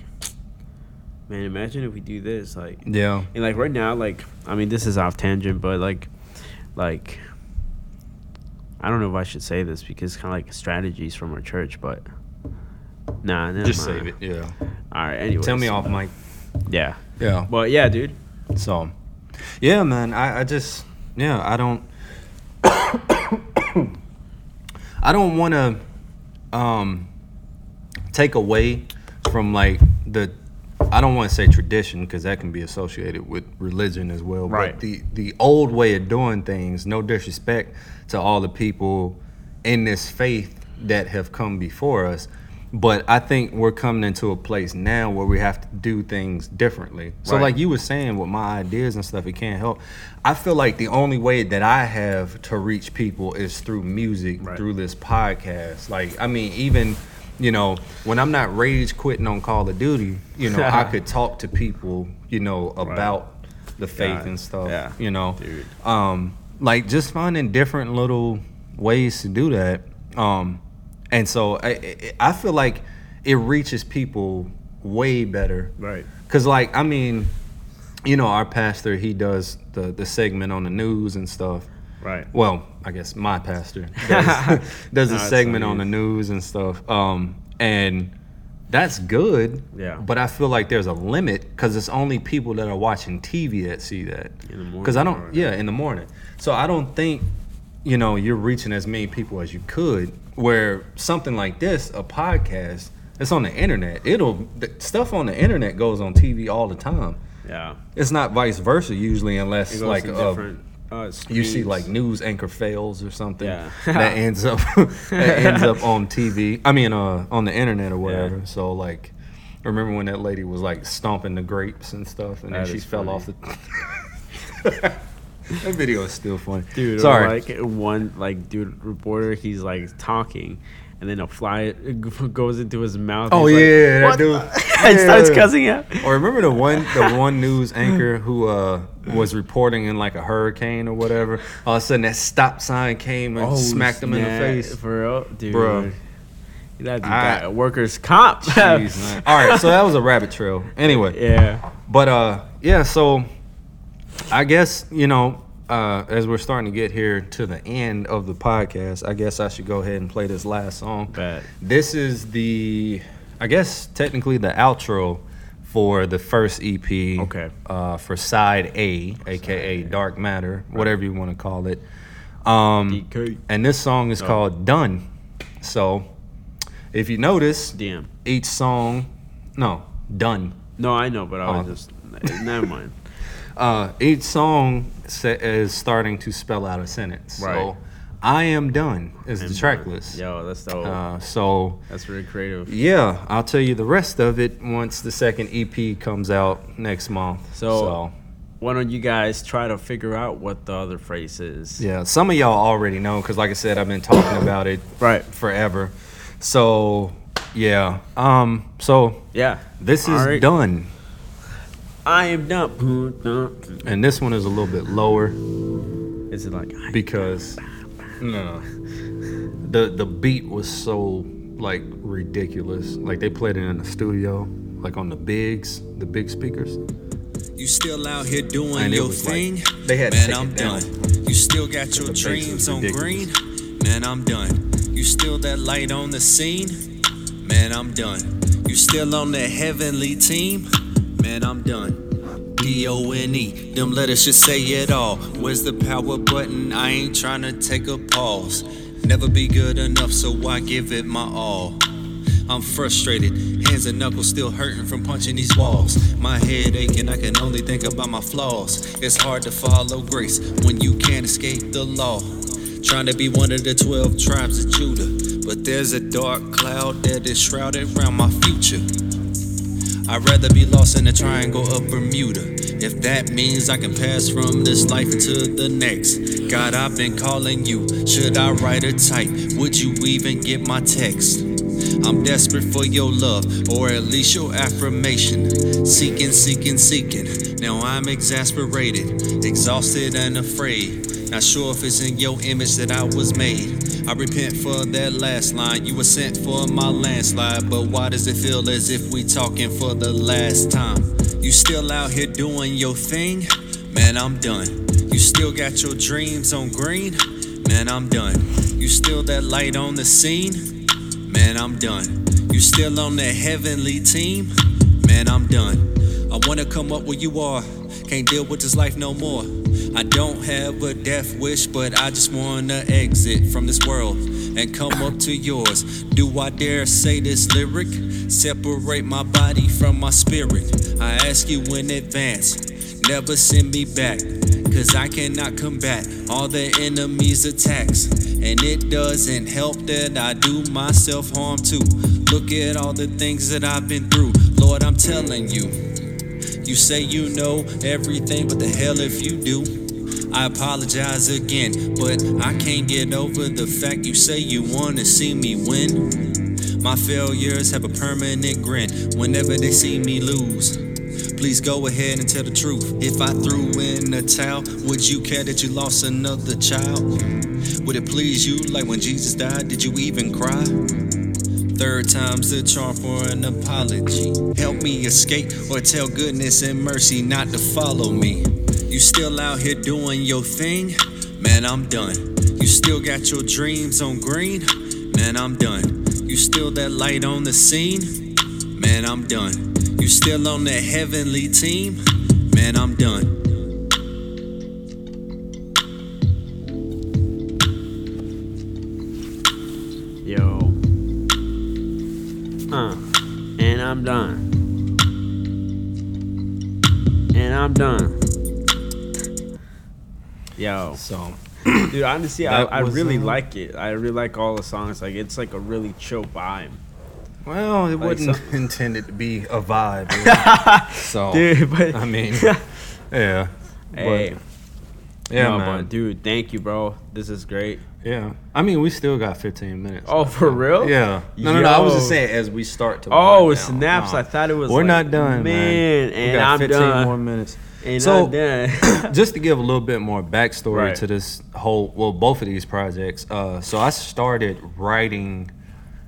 man, imagine if we do this, like, yeah, and like right now, like, I mean, this is off tangent, but like, like, I don't know if I should say this because it's kind of like strategies from our church, but nah, never just mind. save it. Yeah. All right, anyway. Tell me off, Mike. Yeah, Yeah. but yeah, dude. So, yeah, man. I, I just, yeah, I don't, I don't want to, um, take away from like the, I don't want to say tradition because that can be associated with religion as well. Right. But the the old way of doing things. No disrespect to all the people in this faith that have come before us. But I think we're coming into a place now where we have to do things differently. So, Right. like you were saying with my ideas and stuff, it can't help. I feel like the only way that I have to reach people is through music, Right. through this podcast. Like, I mean, even you know, when I'm not rage quitting on Call of Duty, you know, I could talk to people, you know, about the faith God, and stuff. yeah, you know, dude. um, like just finding different little ways to do that. Um, and so I, I- I feel like it reaches people way better. Right. Cause like I mean, you know, our pastor he does the the segment on the news and stuff. Right. Well, I guess my pastor does, does No, a segment on the news and stuff. Um, and that's good. Yeah. But I feel like there's a limit because it's only people that are watching TV that see that. In the morning Because I don't. Yeah, in the morning. So I don't think, you know, you're reaching as many people as you could. Where something like this, a podcast, it's on the internet. It'll the stuff on the internet goes on TV all the time. Yeah. It's not vice versa usually, unless like to uh. You see like news anchor fails or something Yeah. that ends up that ends up on TV. I mean, uh, on the internet or whatever. Yeah. So like, I remember when that lady was like stomping the grapes and stuff, and That then she fell funny. off the. that video is still funny, dude. Sorry, like one like dude reporter, he's like talking, and then a fly goes into his mouth. Oh, he's like, yeah, that "What dude." the-" and starts cussing out. Or remember the one the one news anchor who uh was reporting in like a hurricane or whatever. All of a sudden that stop sign came and smacked him in the face. for real, dude. Bruh. You'd have to I- got workers comp. Jeez, man. All right, so that was a rabbit trail. Anyway, yeah. but uh, yeah. So I guess you know, uh, as we're starting to get here to the end of the podcast, I guess I should go ahead and play this last song. Bet. This is the, I guess technically the outro for the first EP. Okay. Uh, for side A, aka Dark Matter, whatever you want to call it. Um, DK. and this song is Oh. called Done. So, if you notice, Damn. each song, no, Done. No, I know, but I was Oh. just never mind. Uh, each song sa- is starting to spell out a sentence. Right. So, I am done is the I'm track list. Yo, that's dope. Uh, so that's really creative. yeah, I'll tell you the rest of it once the second EP comes out next month. So- Why don't you guys try to figure out what the other phrase is? yeah, some of y'all already know because, like I said, I've been talking about it Right. forever. So yeah, um, so Yeah. this is right. done, I am done. and this one is a little bit lower Is it like because no, the the beat was so like ridiculous. Like they played it in the studio, like on the bigs, the big speakers. You still out here doing And your was like- thing? they had Man, I'm it down. done. You still got your the dreams on green? Man, I'm done. You still that light on the scene? Man, I'm done. You still on that heavenly team? Man, I'm done. D-O-N-E, them letters should say it all. Where's the power button? I ain't trying to take a pause. Never be good enough, so I give it my all. I'm frustrated, hands and knuckles still hurting from punching these walls. My head aching, I can only think about my flaws. It's hard to follow grace when you can't escape the law. Trying to be one of the 12 tribes of Judah, but there's a dark cloud that is shrouded around my future. I'd rather be lost in the triangle of Bermuda. If that means I can pass from this life into the next. God, I've been calling you. Should I write or type? Would you even get my text? I'm desperate for your love, or at least your affirmation. Seeking, seeking, seeking. Now I'm exasperated, exhausted, and afraid. Not sure if it's in your image that I was made. I repent for that last line. You were sent for my landslide, but why does it feel as if we talking for the last time? You still out here doing your thing? Man, I'm done. You still got your dreams on green? Man, I'm done. You still that light on the scene? Man, I'm done. You still on that heavenly team? Man, I'm done. I wanna come up where you are. Can't deal with this life no more. I don't have a death wish, but I just wanna exit from this world and come up to yours. Do I dare say this lyric? Separate my body from my spirit. I ask you in advance, never send me back. Cause I cannot combat all the enemy's attacks. And it doesn't help that I do myself harm too. Look at all the things that I've been through. Lord, I'm telling you. You say you know everything, but the hell if you do. I apologize again, but I can't get over the fact you say you wanna see me win. My failures have a permanent grin whenever they see me lose. Please go ahead and tell the truth. If I threw in a towel, would you care that you lost another child? Would it please you like when Jesus died? Did you even cry? Third time's the charm for an apology. Help me escape or tell goodness and mercy not to follow me. You still out here doing your thing? Man, I'm done. You still got your dreams on green? Man, I'm done. You still that light on the scene? Man, I'm done. You still on that heavenly team? Man, I'm done. Done. And I'm done. Yo. So Dude, honestly, I, I really uh, like it. I really like all the songs. Like, it's like a really chill vibe. well, it Like wasn't some- intended to be a vibe. really. so Dude, but. I mean, yeah. hey. But, yeah, no, but dude, thank you, bro. This is great. Yeah. I mean, we still got 15 minutes. Oh, for real? Yeah. No, no, no. I was just saying as we start to. Oh, snaps. No. I thought it was. We're like, not done, man. Man, We and got I'm 15 done. more minutes. And So- I'm done. just to give a little bit more backstory Right. to this whole well both of these projects uh, so i started writing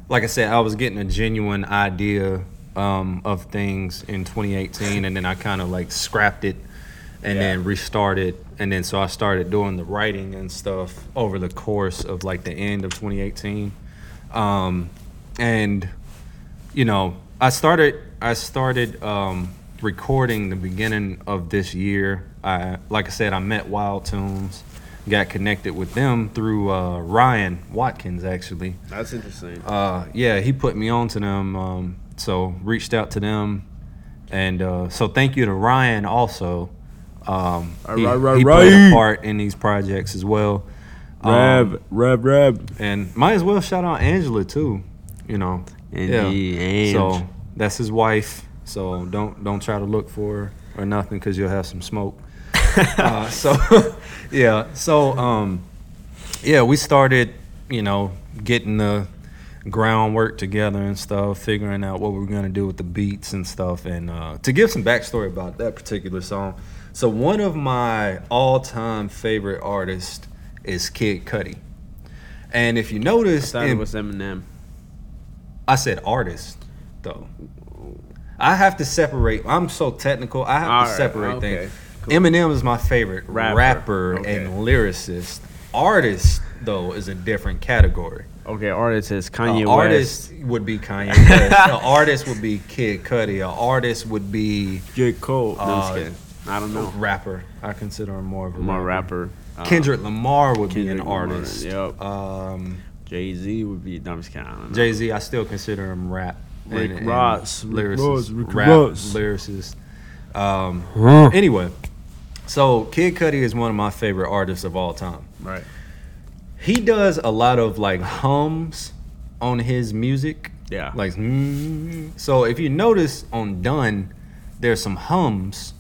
like I said, I was getting a genuine idea um, of things in 2018, and then I kind of like scrapped it and then restarted, and then so I started doing the writing and stuff over the course of like the end of 2018, um, and you know, I started I started um, recording the beginning of this year. I like I said, I met Wild Tunes, got connected with them through uh, Ryan Watkins actually. That's interesting. Uh, yeah, he put me on to them. Um, so reached out to them, and uh, so thank you to Ryan also. Um, he, Right, right, he right. played a part in these projects as well. Um, Reb, Reb, Reb. and might as well shout out Angela too. You know, Indeed, Ange. So that's his wife. So don't don't try to look for her or nothing because you'll have some smoke. uh, so yeah, so um, yeah, we started, you know, getting the groundwork together and stuff, figuring out what we were gonna do with the beats and stuff. And uh, to give some backstory about that particular song, so one of my all-time favorite artists is Kid Cudi. And if you notice, Thought it in- was Eminem. I said artist, though. I have to separate. I'm so technical. I have All to right, separate okay, things. cool. Eminem is my favorite rapper, Rapper, and lyricist. Artist, though, is a different category. Okay, artist is An Kanye artist West. would be Kanye West. An artist would be Kid Cudi. An artist would be J. Cole. No, Uh, kidding. I don't know. rapper. I consider him more of a More rapper. rapper. Uh, Kendrick Lamar would be an Lamar, artist. yep. Um, Jay Z would be. No, I'm just kidding. I don't know. Jay Z, I still consider him rap. Rick Ross, Rick lyricist, Ross, Rick rap Ross. lyricist. Um, Huh. anyway, so Kid Cudi is one of my favorite artists of all time. Right. He does a lot of like hums on his music. Yeah. Like, mm. so if you notice on Done, there's some hums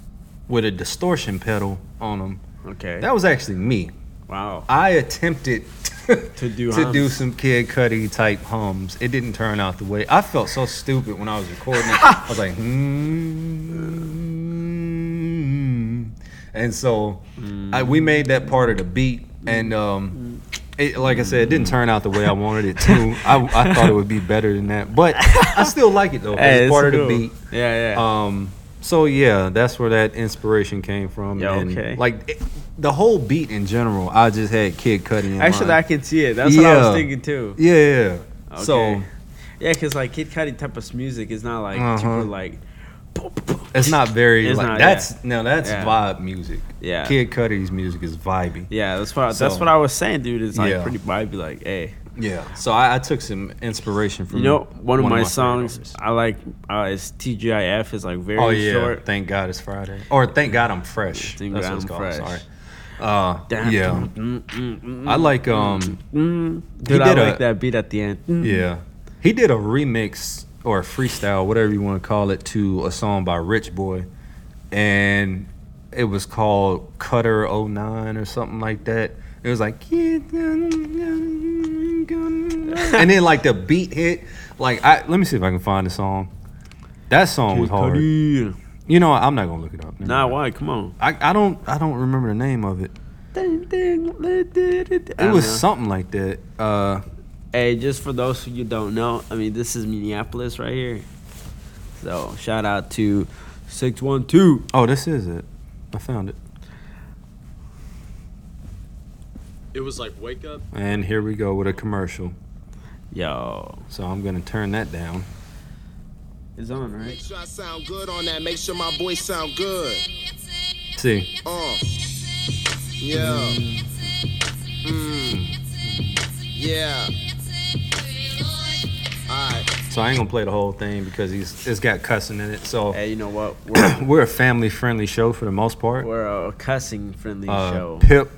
with a distortion pedal on them. Okay. That was actually me. wow. I attempted To do to do some Kid Cudi type hums. It didn't turn out the way I felt. So stupid when I was recording it. I was like, hmm. And so I, we made that part of the beat, and um, it, like I said, it didn't turn out the way I wanted it to. I, I thought it would be better than that, but I still like it though. Hey, it's part cool. of the beat. Yeah, yeah. Um, so yeah, that's where that inspiration came from. Yeah, and okay. Like it, the whole beat in general, I just had Kid Cudi in Actually, mind. I can see it. That's what I was thinking too. yeah, yeah. yeah. Okay. So Yeah, because like Kid Cudi type of music is not like Uh-huh. super like. it's not very It's like not, that's no that's Yeah. vibe music. Yeah. Kid Cudi's music is vibey. Yeah, that's what that's what I was saying, dude. It's like Yeah. pretty vibey. Like, hey, Yeah. So I, I took some inspiration from you know, one of my, favorite songs. I like uh, is TGIF. is like very Oh yeah. short. Thank God it's Friday. Or thank God I'm fresh. Thank That's God what it's I'm called. fresh. Sorry. Uh, Damn. yeah. Mm, mm, mm, I like um. Dude, I did a- like that beat at the end. Yeah. He did a remix or a freestyle, whatever you want to call it, to a song by Rich Boy. And it was called Cutter 09 or something like that. It was like and then like the beat hit. Like I let me see if I can find the song. That song was hard. You know what? I'm not gonna look it up. Never Nah, mind. why? Come on. I, I don't I don't remember the name of it. It It was something like that. Uh Hey, just for those of you don't know, I mean, this is Minneapolis right here. So shout out to six one two. oh, this is it. I found it. It was like wake up. And here we go with a commercial. Yo, So I'm gonna turn that down. it's on right? Make sure I sound good on that. Make sure my voice sound good. See, Uh. Yeah. Mm. Yeah. Alright. so I ain't gonna play the whole thing because he's it's got cussing in it. So Hey, you know what? We're, we're a family friendly show for the most part. we're a cussing friendly Uh, show. Pip,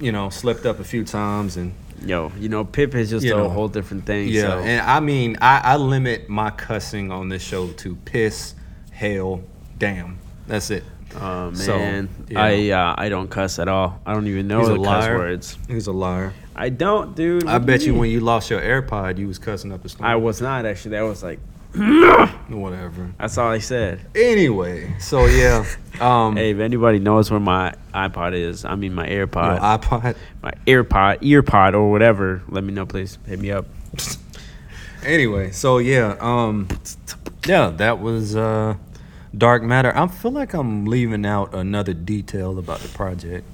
you know, slipped up a few times and Yo, you know, Pip is just You a know, whole different thing. yeah, so. and I mean I, I limit my cussing on this show to piss, hell, damn. That's it. Oh So, man, yeah. I uh, I don't cuss at all. I don't even know He's a the cuss words. He's a liar. I don't, dude. I do bet you mean? when you lost your AirPod, you was cussing up a storm. I was not actually. That was like Whatever. that's all I said. Anyway, so yeah. Um, Hey, if anybody knows where my iPod is, I mean my AirPod, iPod. my AirPod, EarPod, or whatever, let me know, please. Hit me up. anyway, so yeah, um, yeah, that was uh, Dark Matter. I feel like I'm leaving out another detail about the project.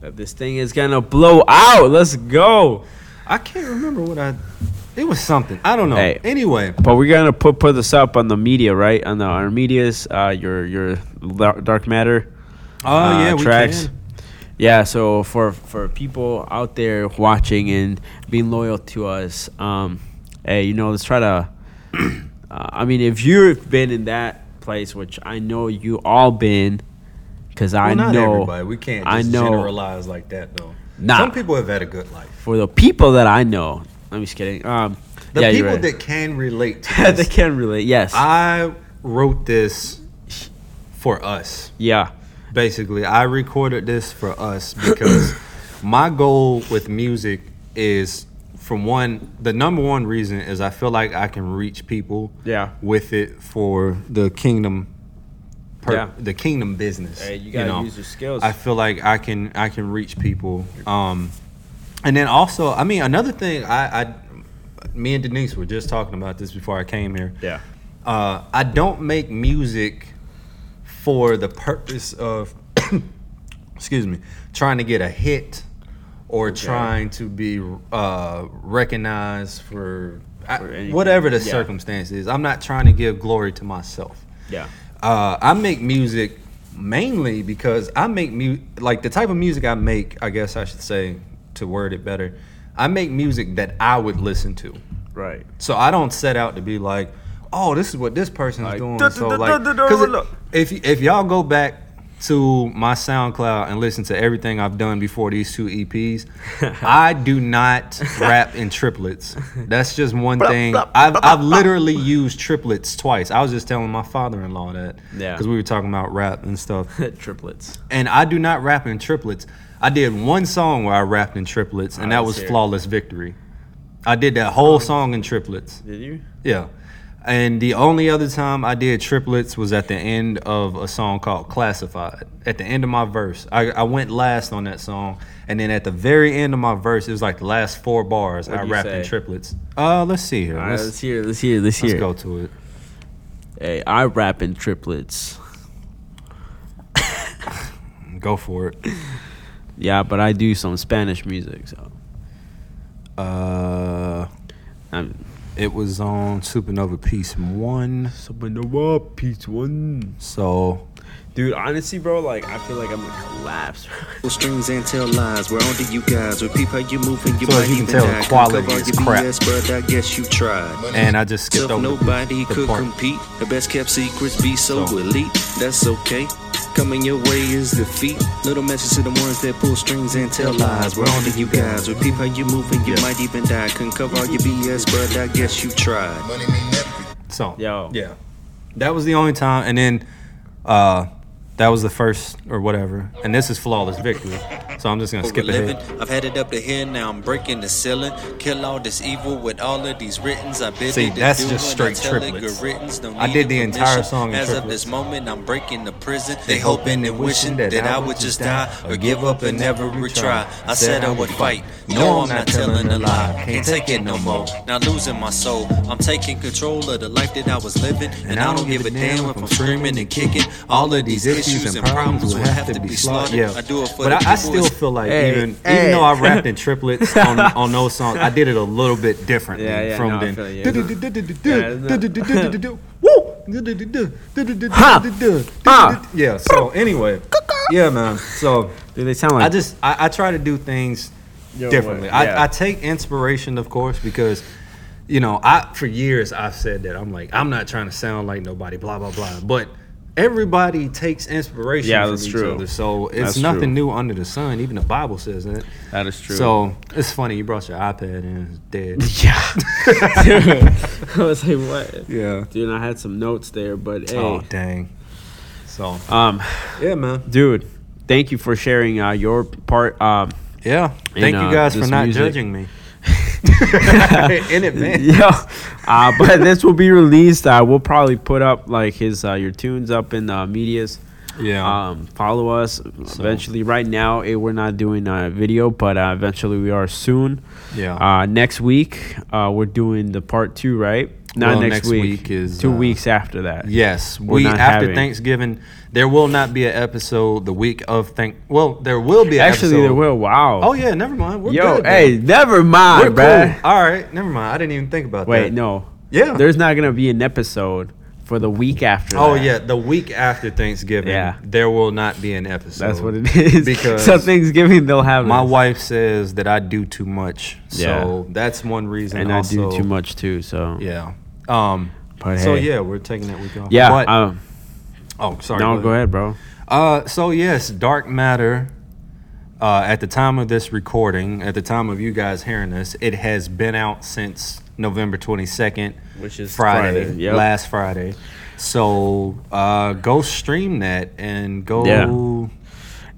That this thing is gonna blow out. Let's go. I can't remember what I. It was something. I don't know. Hey. Anyway, But we're gonna put put this up on the media, right? On the our media's, uh, your your dark matter. oh uh, yeah, we tracks. can. Yeah, so for for people out there watching and being loyal to us, um, hey, you know, let's try to. Uh, I mean, if you've been in that place, which I know you all been, because I Well, not know everybody. We can't just I know generalize like that though. Nah. Some people have had a good life. for the people that I know. I'm just kidding. Um, The yeah, people right. that can relate to they can relate. Yes. I wrote this for us. yeah. Basically, I recorded this for us because my goal with music is from one the number one reason is I feel like I can reach people Yeah. with it for the kingdom per, Yeah. the kingdom business. Hey, you gotta use your skills. I feel like I can I can reach people. Um and then also, I mean another thing I, I me and Denise were just talking about this before I came here Yeah. uh, I don't make music for the purpose of, excuse me, trying to get a hit or trying to be uh, recognized for, For anything. whatever the Yeah. circumstance is. I'm not trying to give glory to myself. Yeah. Uh, I make music mainly because I make mu like the type of music I make. I guess I should say to word it better. I make music that I would listen to. Right. So I don't set out to be like, oh, this is what this person's Like, doing. So like, because if if y'all go back to my SoundCloud and listen to everything I've done before these two EPs, I do not rap in triplets. That's just one thing. I've I've literally used triplets twice. I was just telling my father-in-law that Yeah. because we were talking about rap and stuff Triplets. and I do not rap in triplets. I did one song where I rapped in triplets, and Alright, that was "Flawless Victory." I did that whole song in triplets. Did you? Yeah, and the only other time I did triplets was at the end of a song called "Classified." At the end of my verse, I, I went last on that song, and then at the very end of my verse, it was like the last four bars. What'd I you rapped in say? triplets. Uh, let's see here. All right, let's let's hear. Let's hear. Let's let's hear. go to it. Hey, I rap in triplets. Go for it. Yeah, but I do some Spanish music, so Uh, I'm it was on Supernova Piece One. Supernova Piece One. So Dude, honestly, bro, like I feel like I'm gonna collapse. Strings and tell lies. We're on to you guys. Repeat how you move and you So as might you can even tell, the die. quality is crap. BS, but I guess you tried. and I just So skipped if over nobody the could part. compete, the best kept secrets be so, So- elite. That's okay. Coming your way is defeat. Little message to the ones that pull strings and tell lies. We're on to you guys. Repeat how you move and you might even die. Couldn't cover all your BS, but I guess you tried. So Yo. yeah, that was the only time, and then uh, that was the first or whatever, and this is flawless victory. So I'm just gonna skip ahead. I've had it up to here, now I'm breaking the ceiling. Kill all this evil with all of these writtens. I bid See, that's do just I straight triplets. algorithms, no I did the entire song in As of this moment, I'm breaking the prison. They hoping and wishing that I would just die or give up and never retry. I said I would fight. No, I'm not telling a lie. Can't take it no more. Now losing my soul. I'm taking control of the life that I was living, and I don't give a damn if I'm screaming and kicking. All of these issues and problems will have to be slaughtered. Yeah, I do it for but the I, I people. Feel like Hey, even hey. even though I rapped in triplets on, on those songs, I did it a little bit differently Yeah, yeah, from no, then. yeah. Woo! Ha! Yeah. So anyway, yeah, man. So Dude, they sound like I just I, I try to do things Your differently. yeah. I, I take inspiration, of course, because you know I for years I've said that I'm like I'm not trying to sound like nobody, blah blah blah. But everybody takes inspiration Yeah, from that's each true. other, so it's That's nothing true. new under the sun. Even the Bible says that. that is true. So it's funny you brought your iPad and it's dead. yeah, I was like, what? yeah. Dude, I had some notes there, but hey, Oh dang. So um, yeah, man. dude, thank you for sharing uh, your part. Um, Yeah. Thank uh, you guys for not music. judging me. in advance. yeah, uh, but this will be released. Uh, we'll probably put up like his uh, your tunes up in the medias. Yeah. Um, follow us eventually. Right now, eh, we're not doing a video, but uh, eventually we are soon. yeah. Uh, next week, uh, we're doing the part two, right? Not Well, next, next week. week is, two uh, weeks after that. Yes, We're we after having- Thanksgiving there will not be an episode the week of thank. Well, there will be. Actually, episode. there will. Wow. Oh yeah, never mind. We're Yo, good, hey, never mind, we're bruh. cool. All right, never mind. I didn't even think about that. Wait, no. Yeah. There's not gonna be an episode for the week after. Oh that. yeah, the week after Thanksgiving, Yeah. there will not be an episode. That's what it is. Because so Thanksgiving they'll have my wife says that I do too much, Yeah. so that's one reason. and I do too much too. So Yeah. Um. But so hey. yeah, we're taking that week off. yeah. But, um, oh, sorry. no, go ahead, bro. Uh, so yes, Dark Matter. Uh, at the time of this recording, at the time of you guys hearing this, it has been out since November twenty second, Which is Friday, Friday, yep. last Friday. So uh, go stream that and go Yeah.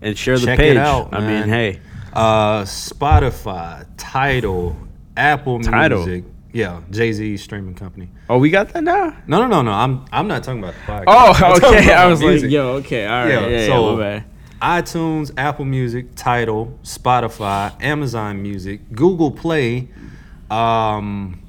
And share the check page. it out. I mean, hey, uh, Spotify, Tidal, Apple Tidal? Music, yeah, Jay Z streaming company. oh, we got that now. No, no, no, no. I'm I'm not talking about the podcast. Oh, okay. I was like, yo, okay, all right, Yeah, yeah, yeah, so- bad. iTunes, Apple Music, Tidal, Spotify, Amazon Music, Google Play, um,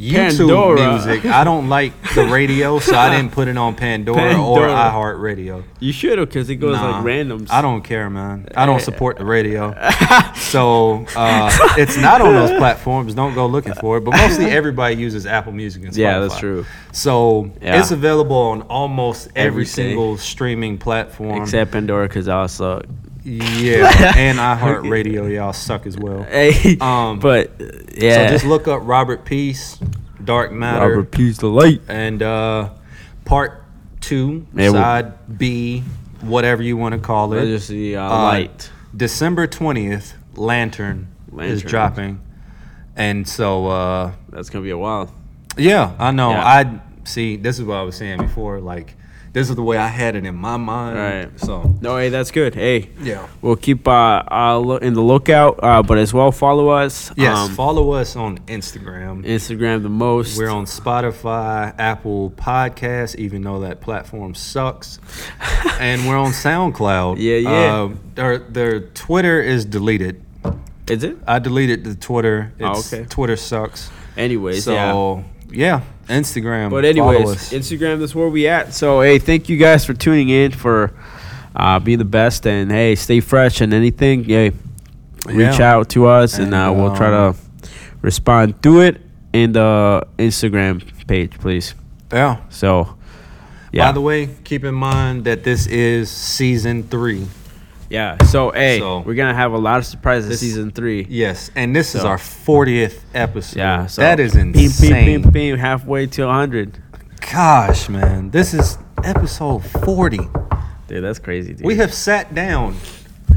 YouTube Pandora. Music. I don't like the radio, so I didn't put it on Pandora, or Pandora. iHeartRadio. You should have, cause it goes Nah, like randoms. I don't care, man. I don't support the radio, so uh, it's not on those platforms. Don't go looking for it. But mostly everybody uses Apple Music and Spotify. Yeah, that's true. So Yeah. it's available on almost every Everything. single streaming platform. Except Pandora, cause I suck. Yeah, and iHeartRadio, y'all suck as well. Hey, Um, but yeah, So just look up Robert Peace, Dark Matter, Robert Peace the light. and uh, part two, Yeah, we- side B, whatever you want to call it. Just the uh, Uh, light. December twentieth, Lantern, is dropping, and so uh, That's gonna be a while. yeah, I know. Yeah. I see. This is what I was saying before. Like, this is the way I had it in my mind. Right. So No, hey, that's good. Hey, yeah. we'll keep uh, uh in the lookout, uh, but as well follow us. Yes, um, follow us on Instagram. Instagram the most. We're on Spotify, Apple Podcasts, even though that platform sucks, and we're on SoundCloud. Yeah, yeah. Uh, their their Twitter is deleted. Is it? I deleted the Twitter. Oh, It's, okay. Twitter sucks. Anyways, yeah. So yeah, Instagram. But anyways. Instagram that's where we at. So hey, thank you guys for tuning in for uh, being the best and hey, stay fresh and anything. Hey, reach Yeah. out to us and, And, uh, we'll try um, to respond to it in the Instagram page, please. yeah. So yeah, By the way, keep in mind that this is season three. Yeah. So hey, So- we're gonna have a lot of surprises This- season three. Yes, and this is our 40th episode. Yeah, so that is insane. beam, beam, beam, halfway to hundred. Gosh, man, this is episode 40. Dude, that's crazy, dude. We have sat down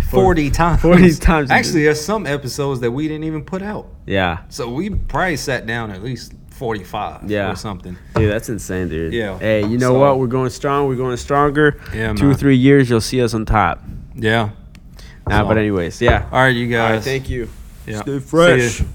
40 times. 40 times. Actually, there's some episodes that we didn't even put out. yeah, So we probably sat down at least 45 Yeah. or something. dude, that's insane, dude. Yeah, Hey, you know so- what? We're going strong. We're going stronger. Yeah, Two, man. three years, you'll see us on top. Yeah. Nah, So- but anyways, yeah. All right, you guys. right, thank you. Yeah. Stay fresh. ya.